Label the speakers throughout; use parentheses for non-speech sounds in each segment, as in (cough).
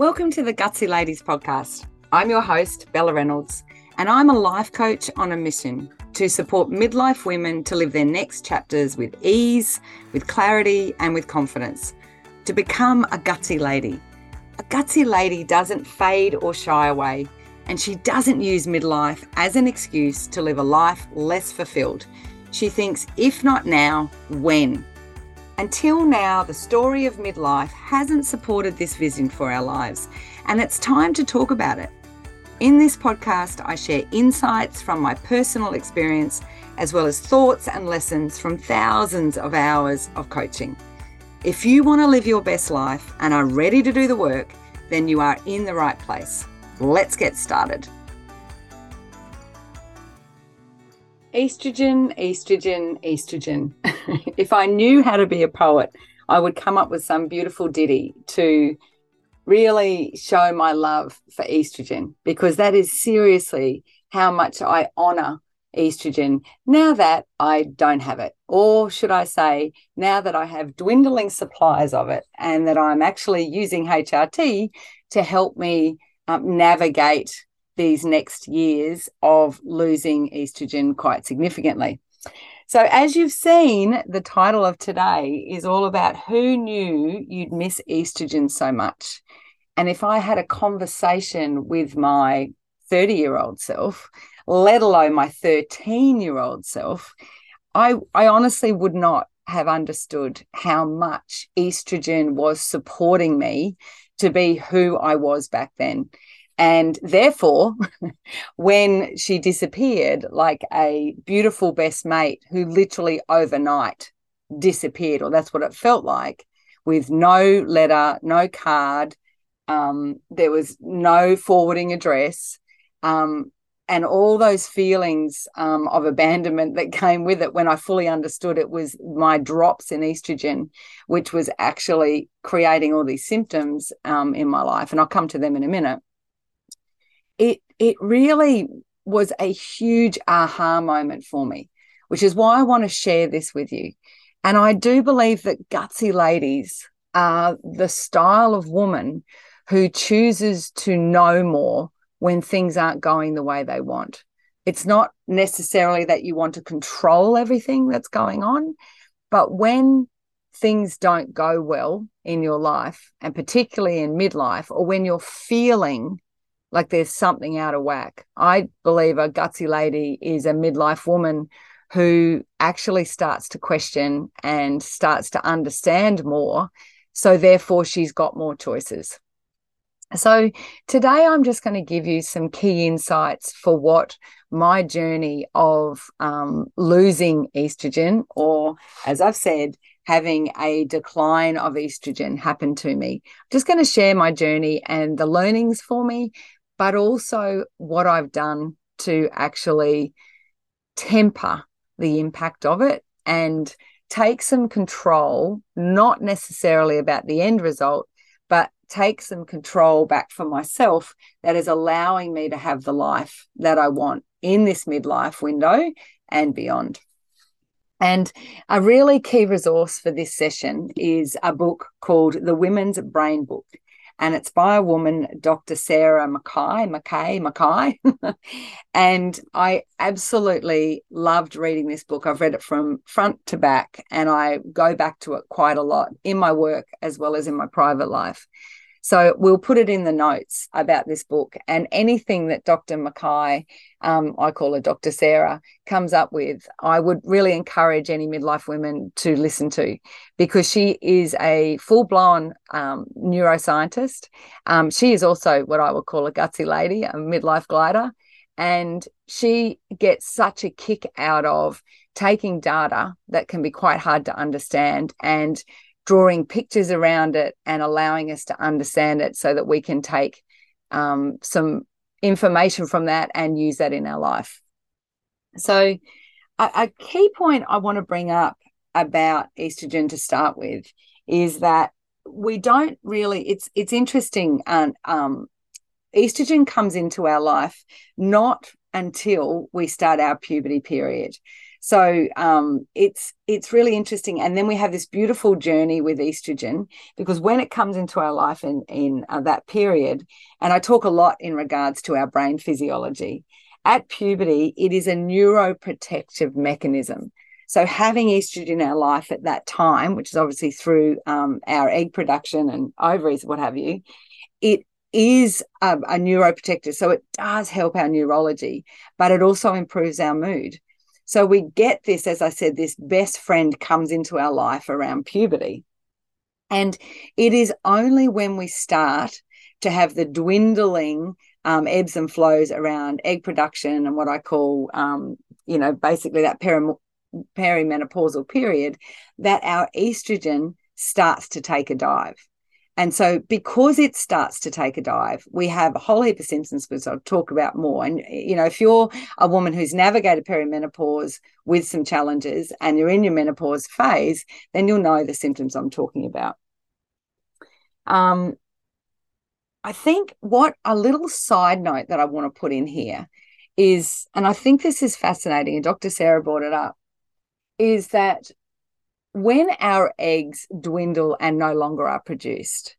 Speaker 1: Welcome to the Gutsy Ladies podcast. I'm your host, Bella Reynolds, and I'm a life coach on a mission to support midlife women to live their next chapters with ease, with clarity, and with confidence. To become a gutsy lady. A gutsy lady doesn't fade or shy away, and she doesn't use midlife as an excuse to live a life less fulfilled. She thinks, if not now, when? Until now, the story of midlife hasn't supported this vision for our lives, and it's time to talk about it. In this podcast, I share insights from my personal experience, as well as thoughts and lessons from thousands of hours of coaching. If you want to live your best life and are ready to do the work, then you are in the right place. Let's get started. Estrogen, estrogen, estrogen. (laughs) (laughs) if I knew how to be a poet, I would come up with some beautiful ditty to really show my love for estrogen because that is seriously how much I honor estrogen now that I don't have it. Or should I say, now that I have dwindling supplies of it and that I'm actually using HRT to help me um, navigate these next years of losing estrogen quite significantly. So, as you've seen, the title of today is all about who knew you'd miss estrogen so much. And if I had a conversation with my 30 year old self, let alone my 13 year old self, I, I honestly would not have understood how much estrogen was supporting me to be who I was back then. And therefore, (laughs) when she disappeared, like a beautiful best mate who literally overnight disappeared, or that's what it felt like, with no letter, no card, um, there was no forwarding address, um, and all those feelings um, of abandonment that came with it when I fully understood it was my drops in estrogen, which was actually creating all these symptoms um, in my life. And I'll come to them in a minute it it really was a huge aha moment for me, which is why I want to share this with you. And I do believe that gutsy ladies are the style of woman who chooses to know more when things aren't going the way they want. It's not necessarily that you want to control everything that's going on, but when things don't go well in your life, and particularly in midlife, or when you're feeling like there's something out of whack. I believe a gutsy lady is a midlife woman who actually starts to question and starts to understand more. So, therefore, she's got more choices. So, today I'm just going to give you some key insights for what my journey of um, losing estrogen, or as I've said, having a decline of estrogen happen to me. I'm just going to share my journey and the learnings for me, but also what I've done to actually temper the impact of it and take some control, not necessarily about the end result, but take some control back for myself that is allowing me to have the life that I want in this midlife window and beyond. And a really key resource for this session is a book called The Women's Brain Book and it's by a woman, Dr. Sarah McKay, McKay, McKay. (laughs) and I absolutely loved reading this book. I've read it from front to back, and I go back to it quite a lot in my work as well as in my private life. So we'll put it in the notes about this book and anything that Dr. McKay, um, I call her Dr. Sarah, comes up with. I would really encourage any midlife women to listen to because she is a full blown um, neuroscientist. Um, she is also what I would call a gutsy lady, a midlife glider. And she gets such a kick out of taking data that can be quite hard to understand and drawing pictures around it and allowing us to understand it so that we can take um, some information from that and use that in our life. So, a, a key point I want to bring up about estrogen to start with is that we don't really it's it's interesting and um, estrogen comes into our life not until we start our puberty period So um, it's it's really interesting. And then we have this beautiful journey with estrogen because when it comes into our life in in uh, that period, and I talk a lot in regards to our brain physiology. At puberty, it is a neuroprotective mechanism. So having estrogen in our life at that time, which is obviously through um, our egg production and ovaries, what have you, it is a, a neuroprotector. So it does help our neurology, but it also improves our mood. So we get this, as I said, this best friend comes into our life around puberty. And it is only when we start to have the dwindling um, ebbs and flows around egg production and what I call, um, you know, basically that peri- perimenopausal period that our estrogen starts to take a dive. And so, because it starts to take a dive, we have a whole heap of symptoms, which I'll talk about more. And, you know, if you're a woman who's navigated perimenopause with some challenges and you're in your menopause phase, then you'll know the symptoms I'm talking about. Um, I think what a little side note that I want to put in here is, and I think this is fascinating, and Dr. Sarah brought it up, is that when our eggs dwindle and no longer are produced,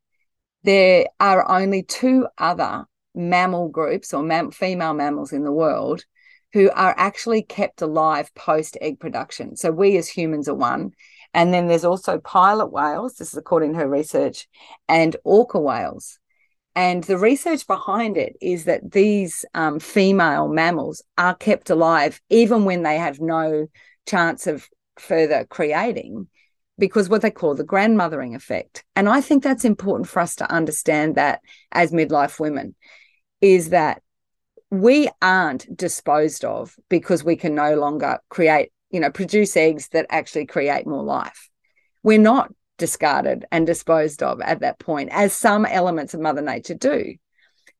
Speaker 1: there are only two other mammal groups or mam- female mammals in the world who are actually kept alive post egg production. So we as humans are one. And then there's also pilot whales, this is according to her research, and orca whales. And the research behind it is that these um, female mammals are kept alive even when they have no chance of further creating because what they call the grandmothering effect. And I think that's important for us to understand that as midlife women is that we aren't disposed of because we can no longer create, you know, produce eggs that actually create more life. We're not discarded and disposed of at that point, as some elements of Mother Nature do.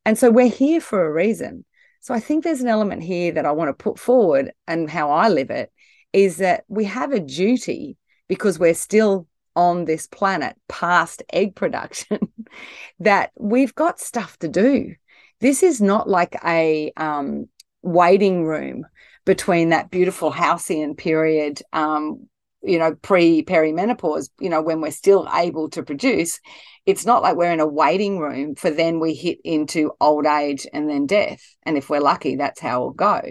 Speaker 1: And so we're here for a reason. So I think there's an element here that I want to put forward and how I live it is that we have a duty because we're still on this planet past egg production (laughs) that we've got stuff to do. This is not like a um, waiting room between that beautiful halcyon period, um, you know, pre perimenopause, you know, when we're still able to produce. It's not like we're in a waiting room for then we hit into old age and then death. And if we're lucky, that's how it'll go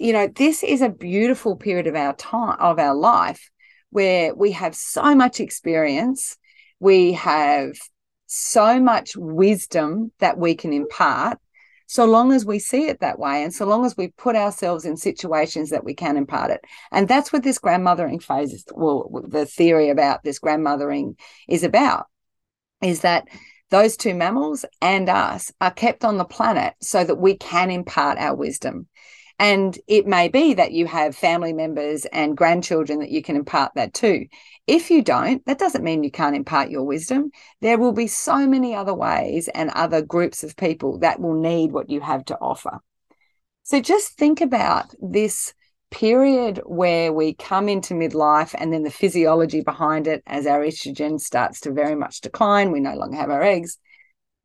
Speaker 1: you know, this is a beautiful period of our time, of our life, where we have so much experience, we have so much wisdom that we can impart, so long as we see it that way, and so long as we put ourselves in situations that we can impart it. And that's what this grandmothering phase is, well, the theory about this grandmothering is about, is that those two mammals and us are kept on the planet so that we can impart our wisdom. And it may be that you have family members and grandchildren that you can impart that to. If you don't, that doesn't mean you can't impart your wisdom. There will be so many other ways and other groups of people that will need what you have to offer. So just think about this period where we come into midlife and then the physiology behind it as our estrogen starts to very much decline. We no longer have our eggs.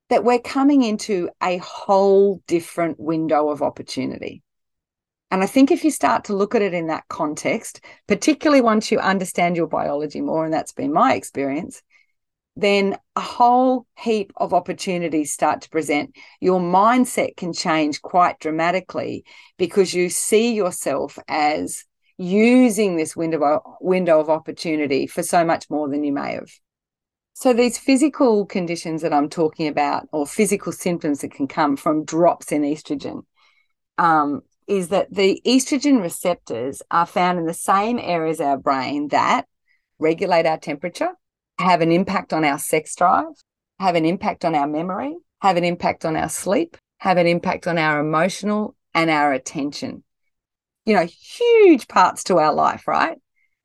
Speaker 1: That we're coming into a whole different window of opportunity and I think if you start to look at it in that context, particularly once you understand your biology more, and that's been my experience, then a whole heap of opportunities start to present. Your mindset can change quite dramatically because you see yourself as using this window window of opportunity for so much more than you may have. So these physical conditions that I'm talking about, or physical symptoms that can come from drops in estrogen, um, is that the estrogen receptors are found in the same areas of our brain that regulate our temperature, have an impact on our sex drive, have an impact on our memory, have an impact on our sleep, have an impact on our emotional and our attention. You know, huge parts to our life, right?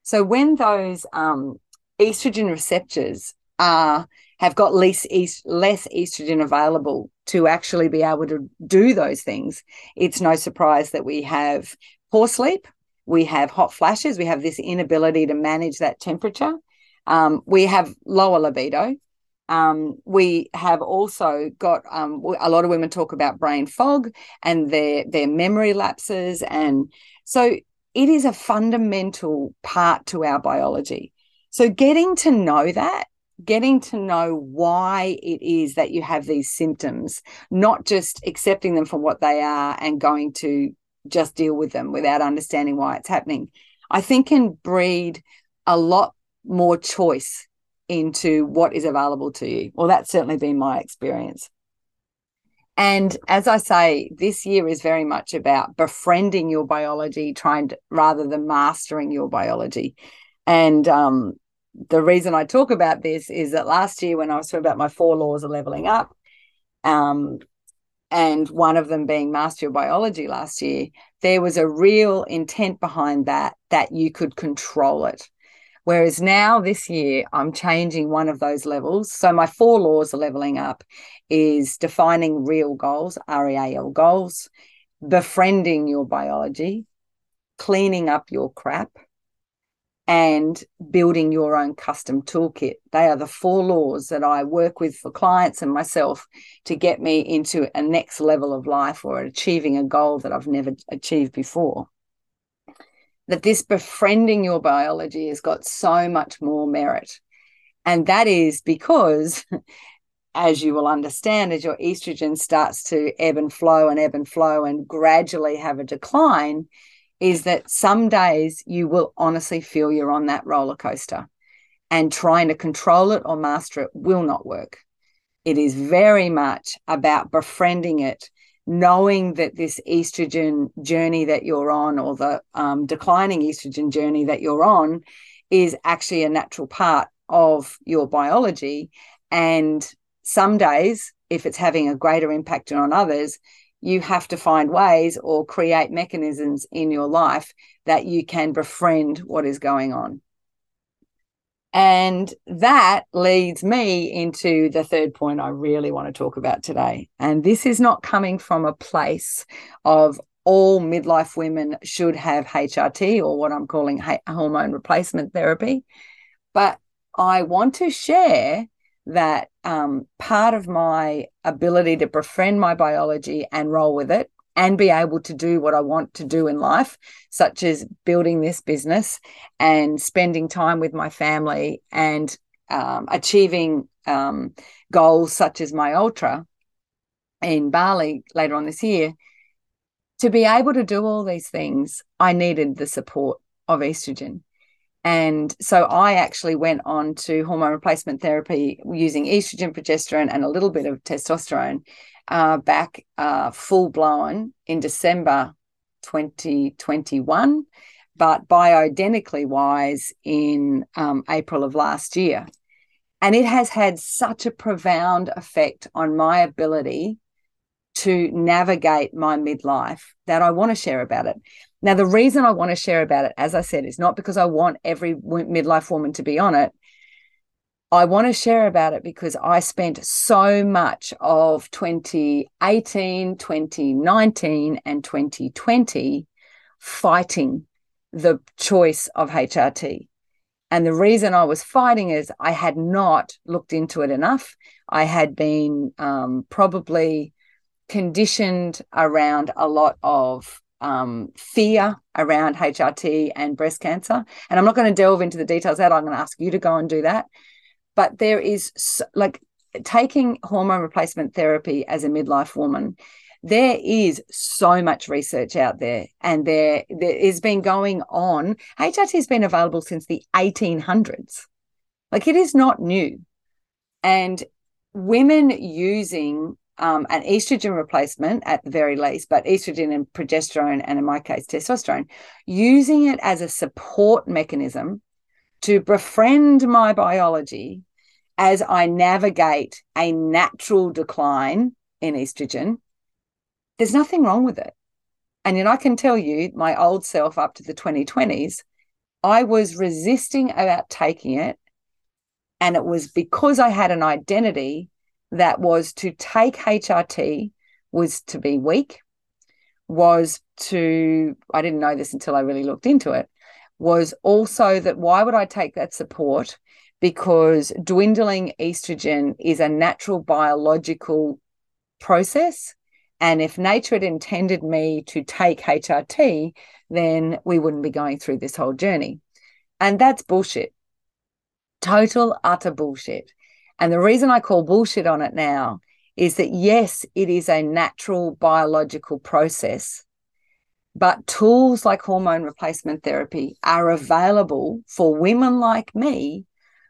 Speaker 1: So when those um, estrogen receptors are have got less less estrogen available to actually be able to do those things, it's no surprise that we have poor sleep, we have hot flashes, we have this inability to manage that temperature, um, we have lower libido. Um, we have also got um, a lot of women talk about brain fog and their their memory lapses, and so it is a fundamental part to our biology. So, getting to know that, getting to know why it is that you have these symptoms, not just accepting them for what they are and going to just deal with them without understanding why it's happening, I think can breed a lot more choice into what is available to you. Well, that's certainly been my experience. And as I say, this year is very much about befriending your biology, trying to rather than mastering your biology. And um, the reason I talk about this is that last year, when I was talking about my four laws of leveling up, um, and one of them being master your biology last year, there was a real intent behind that that you could control it. Whereas now this year, I'm changing one of those levels. So my four laws of leveling up is defining real goals, REAL goals, befriending your biology, cleaning up your crap, and building your own custom toolkit. They are the four laws that I work with for clients and myself to get me into a next level of life or achieving a goal that I've never achieved before that this befriending your biology has got so much more merit. And that is because, (laughs) as you will understand, as your estrogen starts to ebb and flow and ebb and flow and gradually have a decline, is that some days you will honestly feel you're on that roller coaster and trying to control it or master it will not work. It is very much about befriending it knowing that this estrogen journey that you're on or the um, declining estrogen journey that you're on is actually a natural part of your biology. And some days, if it's having a greater impact on others, you have to find ways or create mechanisms in your life that you can befriend what is going on. And that leads me into the third point I really want to talk about today. And this is not coming from a place of all midlife women should have HRT or what I'm calling hormone replacement therapy. But I want to share that um, part of my ability to befriend my biology and roll with it and be able to do what I want to do in life, such as building this business and spending time with my family and um, achieving um, goals such as my ultra in Bali later on this year. To be able to do all these things, I needed the support of estrogen. And so I actually went on to hormone replacement therapy using estrogen, progesterone, and a little bit of testosterone uh, back uh, full blown in December 2021, but bioidentically wise in um, April of last year. And it has had such a profound effect on my ability to navigate my midlife that I want to share about it. Now, the reason I want to share about it, as I said, is not because I want every midlife woman to be on it. I want to share about it because I spent so much of 2018, 2019, and 2020 fighting the choice of HRT. And the reason I was fighting is I had not looked into it enough. I had been um, probably conditioned around a lot of um, fear around HRT and breast cancer. And I'm not going to delve into the details that. I'm going to ask you to go and do that but there is like taking hormone replacement therapy as a midlife woman there is so much research out there and there there has been going on hrt has been available since the 1800s like it is not new and women using um, an estrogen replacement at the very least, but estrogen and progesterone, and in my case, testosterone, using it as a support mechanism to befriend my biology as I navigate a natural decline in estrogen, there's nothing wrong with it. And yet I can tell you, my old self up to the 2020s, I was resisting about taking it. And it was because I had an identity that was to take HRT was to be weak, was to, I didn't know this until I really looked into it, was also that why would I take that support? Because dwindling estrogen is a natural biological process And if nature had intended me to take HRT, then we wouldn't be going through this whole journey. And that's bullshit. Total, utter bullshit. And the reason I call bullshit on it now is that yes, it is a natural biological process, but tools like hormone replacement therapy are available for women like me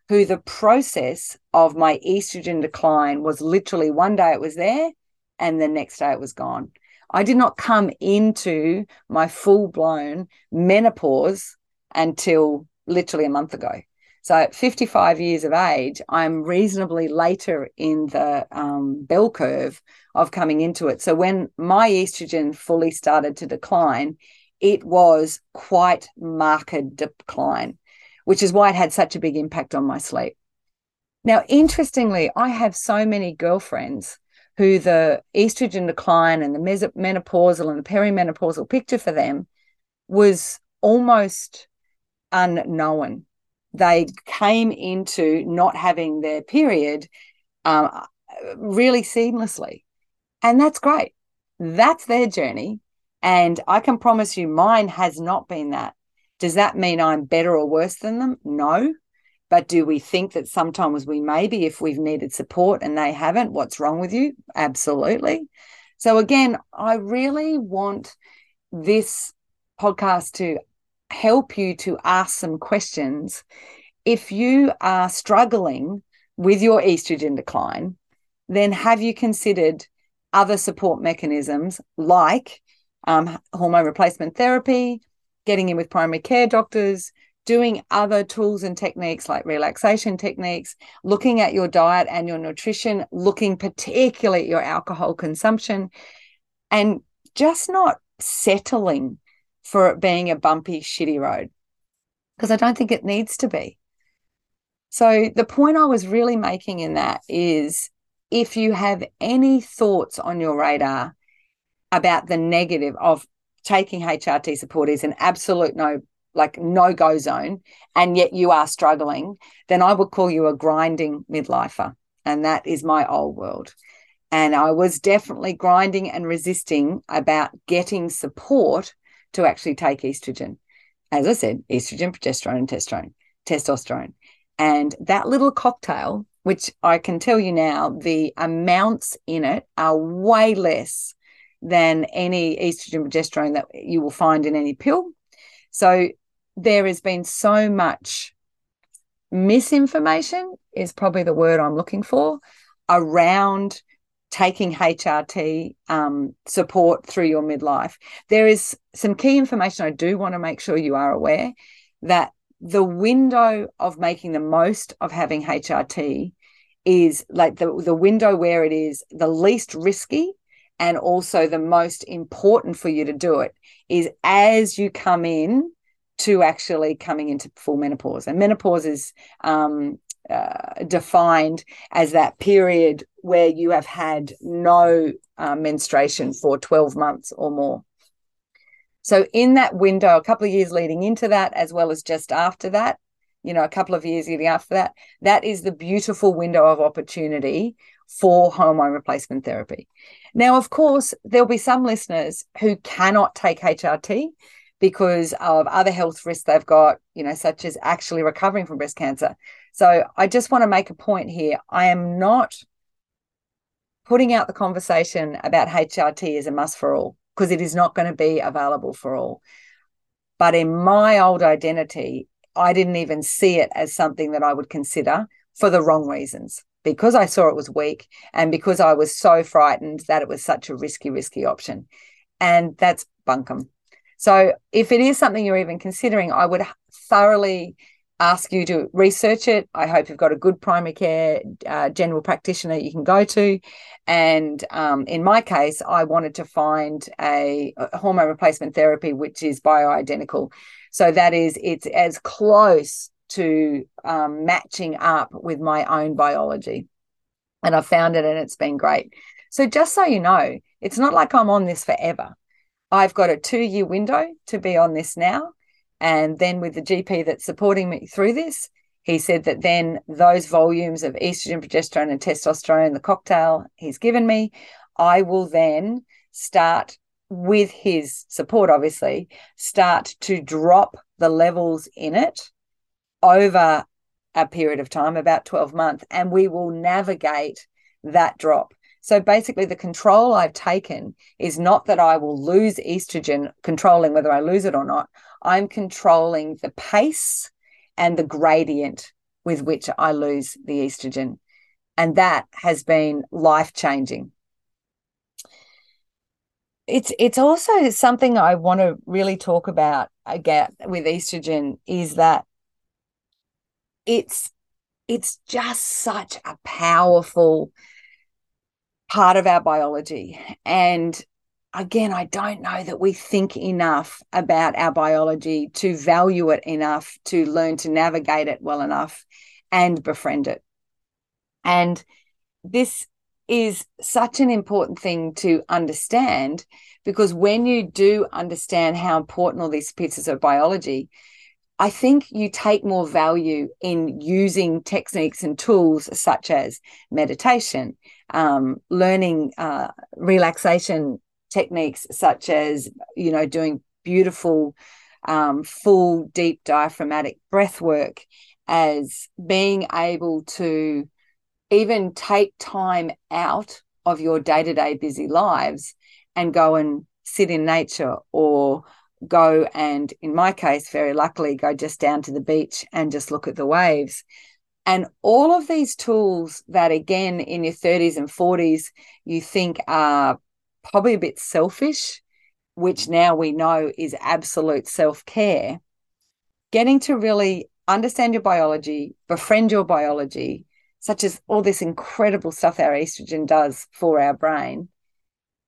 Speaker 1: who the process of my estrogen decline was literally one day it was there and the next day it was gone. I did not come into my full blown menopause until literally a month ago. So at 55 years of age, I'm reasonably later in the um, bell curve of coming into it. So when my estrogen fully started to decline, it was quite marked decline, which is why it had such a big impact on my sleep. Now, interestingly, I have so many girlfriends who the estrogen decline and the menopausal and the perimenopausal picture for them was almost unknown they came into not having their period um, really seamlessly. And that's great. That's their journey. And I can promise you, mine has not been that. Does that mean I'm better or worse than them? No. But do we think that sometimes we maybe, if we've needed support and they haven't? What's wrong with you? Absolutely. So, again, I really want this podcast to help you to ask some questions. If you are struggling with your estrogen decline, then have you considered other support mechanisms like um, hormone replacement therapy, getting in with primary care doctors, doing other tools and techniques like relaxation techniques, looking at your diet and your nutrition, looking particularly at your alcohol consumption, and just not settling for it being a bumpy, shitty road because I don't think it needs to be. So, the point I was really making in that is if you have any thoughts on your radar about the negative of taking HRT support is an absolute no, like no go zone, and yet you are struggling, then I would call you a grinding midlifer. And that is my old world. And I was definitely grinding and resisting about getting support to actually take estrogen. As I said, estrogen, progesterone, and testosterone, testosterone. And that little cocktail, which I can tell you now, the amounts in it are way less than any estrogen, progesterone that you will find in any pill. So there has been so much misinformation, is probably the word I'm looking for, around taking HRT um, support through your midlife. There is some key information I do want to make sure you are aware that the window of making the most of having HRT is like the, the window where it is the least risky and also the most important for you to do it is as you come in to actually coming into full menopause. And menopause is um, uh, defined as that period where you have had no uh, menstruation for 12 months or more. So, in that window, a couple of years leading into that, as well as just after that, you know, a couple of years leading after that, that is the beautiful window of opportunity for hormone replacement therapy. Now, of course, there'll be some listeners who cannot take HRT because of other health risks they've got, you know, such as actually recovering from breast cancer. So I just want to make a point here. I am not putting out the conversation about HRT as a must for all because it is not going to be available for all. But in my old identity, I didn't even see it as something that I would consider for the wrong reasons because I saw it was weak and because I was so frightened that it was such a risky, risky option. And that's bunkum. So if it is something you're even considering, I would thoroughly ask you to research it. I hope you've got a good primary care uh, general practitioner you can go to. And um, in my case, I wanted to find a, a hormone replacement therapy which is bioidentical. So that is, it's as close to um, matching up with my own biology. And I found it and it's been great. So just so you know, it's not like I'm on this forever. I've got a two year window to be on this now. And then with the GP that's supporting me through this, he said that then those volumes of estrogen, progesterone, and testosterone, the cocktail he's given me, I will then start with his support, obviously, start to drop the levels in it over a period of time, about 12 months, and we will navigate that drop. So basically, the control I've taken is not that I will lose estrogen, controlling whether I lose it or not. I'm controlling the pace and the gradient with which I lose the estrogen. And that has been life changing. It's it's also something I want to really talk about again with estrogen is that it's it's just such a powerful part of our biology and again i don't know that we think enough about our biology to value it enough to learn to navigate it well enough and befriend it. And this is such an important thing to understand because when you do understand how important all these pieces of biology I think you take more value in using techniques and tools such as meditation, um, learning uh, relaxation techniques such as, you know, doing beautiful, um, full, deep diaphragmatic breath work, as being able to even take time out of your day to day busy lives and go and sit in nature or go and, in my case, very luckily, go just down to the beach and just look at the waves. And all of these tools that, again, in your 30s and 40s, you think are probably a bit selfish, which mm. now we know is absolute self care, getting to really understand your biology, befriend your biology, such as all this incredible stuff our estrogen does for our brain,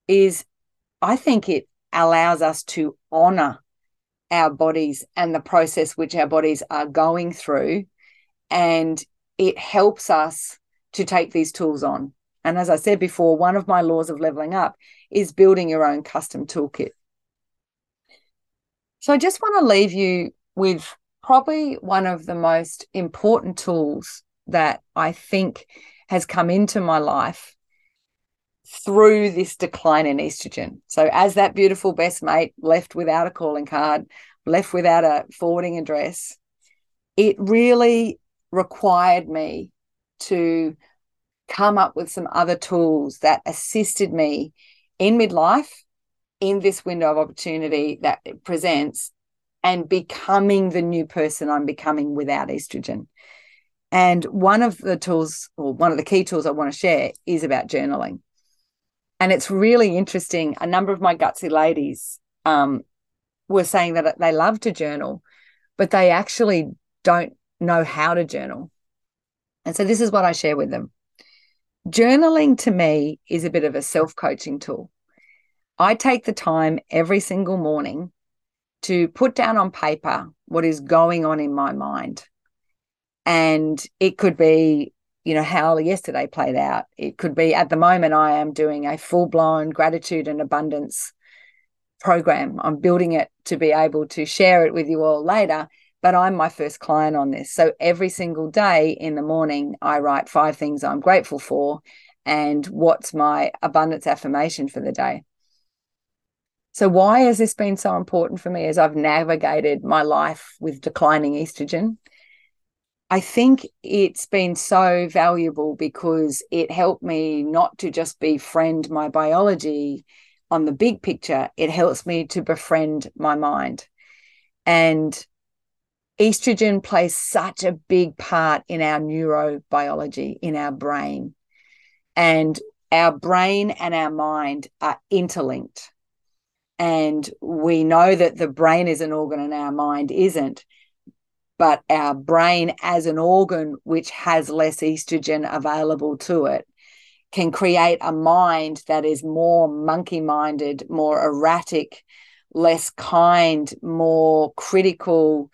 Speaker 1: is I think it allows us to honor our bodies and the process which our bodies are going through. And it helps us to take these tools on. And as I said before, one of my laws of leveling up is building your own custom toolkit. So I just want to leave you with probably one of the most important tools that I think has come into my life through this decline in estrogen. So, as that beautiful best mate left without a calling card, left without a forwarding address, it really required me to come up with some other tools that assisted me in midlife in this window of opportunity that it presents and becoming the new person I'm becoming without estrogen. And one of the tools, or one of the key tools I want to share, is about journaling. And it's really interesting. A number of my gutsy ladies um, were saying that they love to journal, but they actually don't know how to journal. And so this is what I share with them. Journaling to me is a bit of a self coaching tool. I take the time every single morning to put down on paper what is going on in my mind. And it could be you know how yesterday played out it could be at the moment i am doing a full blown gratitude and abundance program i'm building it to be able to share it with you all later but i'm my first client on this. So every single day in the morning i write five things i'm grateful for and what's my abundance affirmation for the day. So why has this been so important for me as i've navigated my life with declining estrogen? I think it's been so valuable because it helped me not to just befriend my biology on the big picture, it helps me to befriend my mind. And estrogen plays such a big part in our neurobiology, in our brain. And our brain and our mind are interlinked. And we know that the brain is an organ and our mind isn't but our brain as an organ which has less estrogen available to it can create a mind that is more monkey minded, more erratic, less kind, more critical,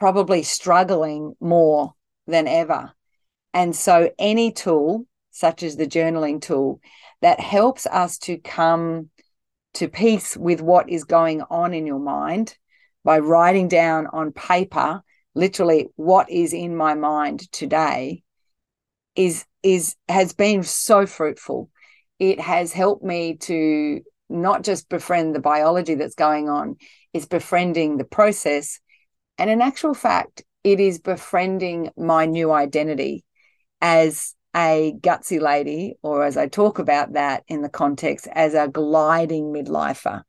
Speaker 1: probably struggling more than ever. And so, any tool, such as the journaling tool, that helps us to come to peace with what is going on in your mind by writing down on paper literally what is in my mind today is is has been so fruitful it has helped me to not just befriend the biology that's going on, it's befriending the process. And in actual fact, it is befriending my new identity as a gutsy lady, or as I talk about that in the context, as a gliding midlifer.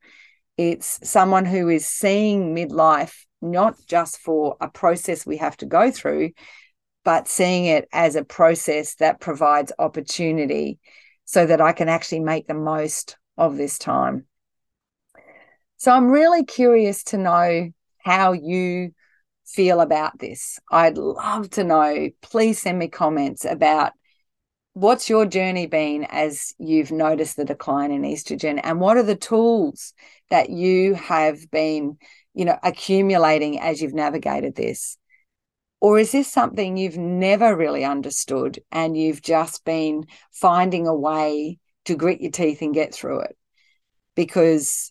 Speaker 1: It's someone who is seeing midlife not just for a process we have to go through, but seeing it as a process that provides opportunity so that I can actually make the most of this time. So I'm really curious to know how you feel about this. I'd love to know. Please send me comments about what's your journey been as you've noticed the decline in estrogen and what are the tools that you have been you know accumulating as you've navigated this or is this something you've never really understood and you've just been finding a way to grit your teeth and get through it because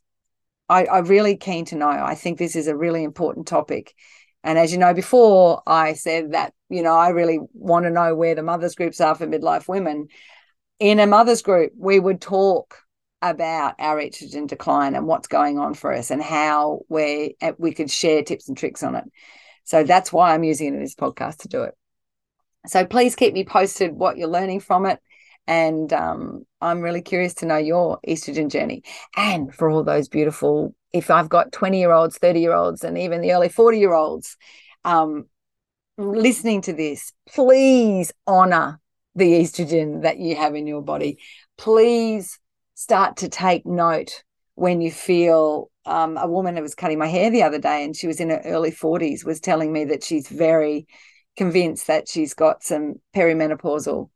Speaker 1: I, I'm really keen to know i think this is a really important topic and as you know before i said that you know i really want to know where the mothers groups are for midlife women in a mothers group we would talk about our estrogen decline and what's going on for us and how we uh, we could share tips and tricks on it. So that's why I'm using it in this podcast to do it. So please keep me posted what you're learning from it. And um, I'm really curious to know your estrogen journey. And for all those beautiful, if I've got 20 year olds, 30 year olds, and even the early 40 year olds um, listening to this, please honor the estrogen that you have in your body. Please start to take note when you feel um, a woman who was cutting my hair the other day and she was in her early 40s was telling me that she's very convinced that she's got some perimenopausal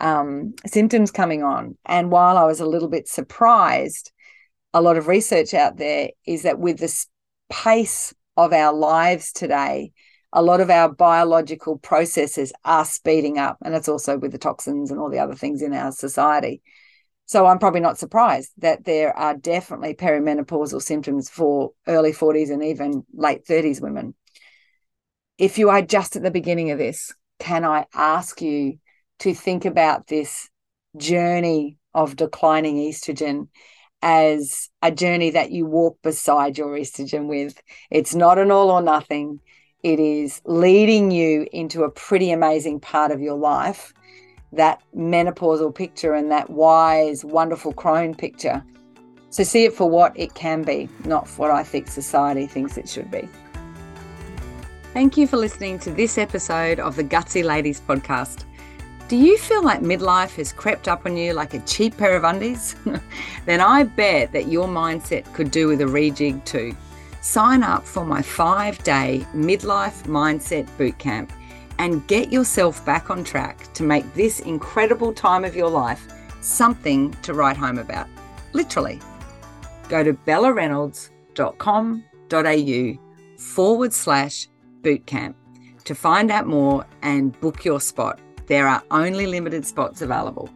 Speaker 1: um, symptoms coming on. And while I was a little bit surprised, a lot of research out there is that with the pace of our lives today, a lot of our biological processes are speeding up. And it's also with the toxins and all the other things in our society. So I'm probably not surprised that there are definitely perimenopausal symptoms for early 40s and even late 30s women. If you are just at the beginning of this, can I ask you to think about this journey of declining estrogen as a journey that you walk beside your estrogen with? It's not an all or nothing. It is leading you into a pretty amazing part of your life that menopausal picture and that wise, wonderful crone picture. So see it for what it can be, not what I think society thinks it should be. Thank you for listening to this episode of the Gutsy Ladies podcast. Do you feel like midlife has crept up on you like a cheap pair of undies? (laughs) then I bet that your mindset could do with a rejig too. Sign up for my five day midlife mindset bootcamp and get yourself back on track to make this incredible time of your life something to write home about. Literally. Go to bellareynolds.com.au forward slash bootcamp to find out more and book your spot. There are only limited spots available.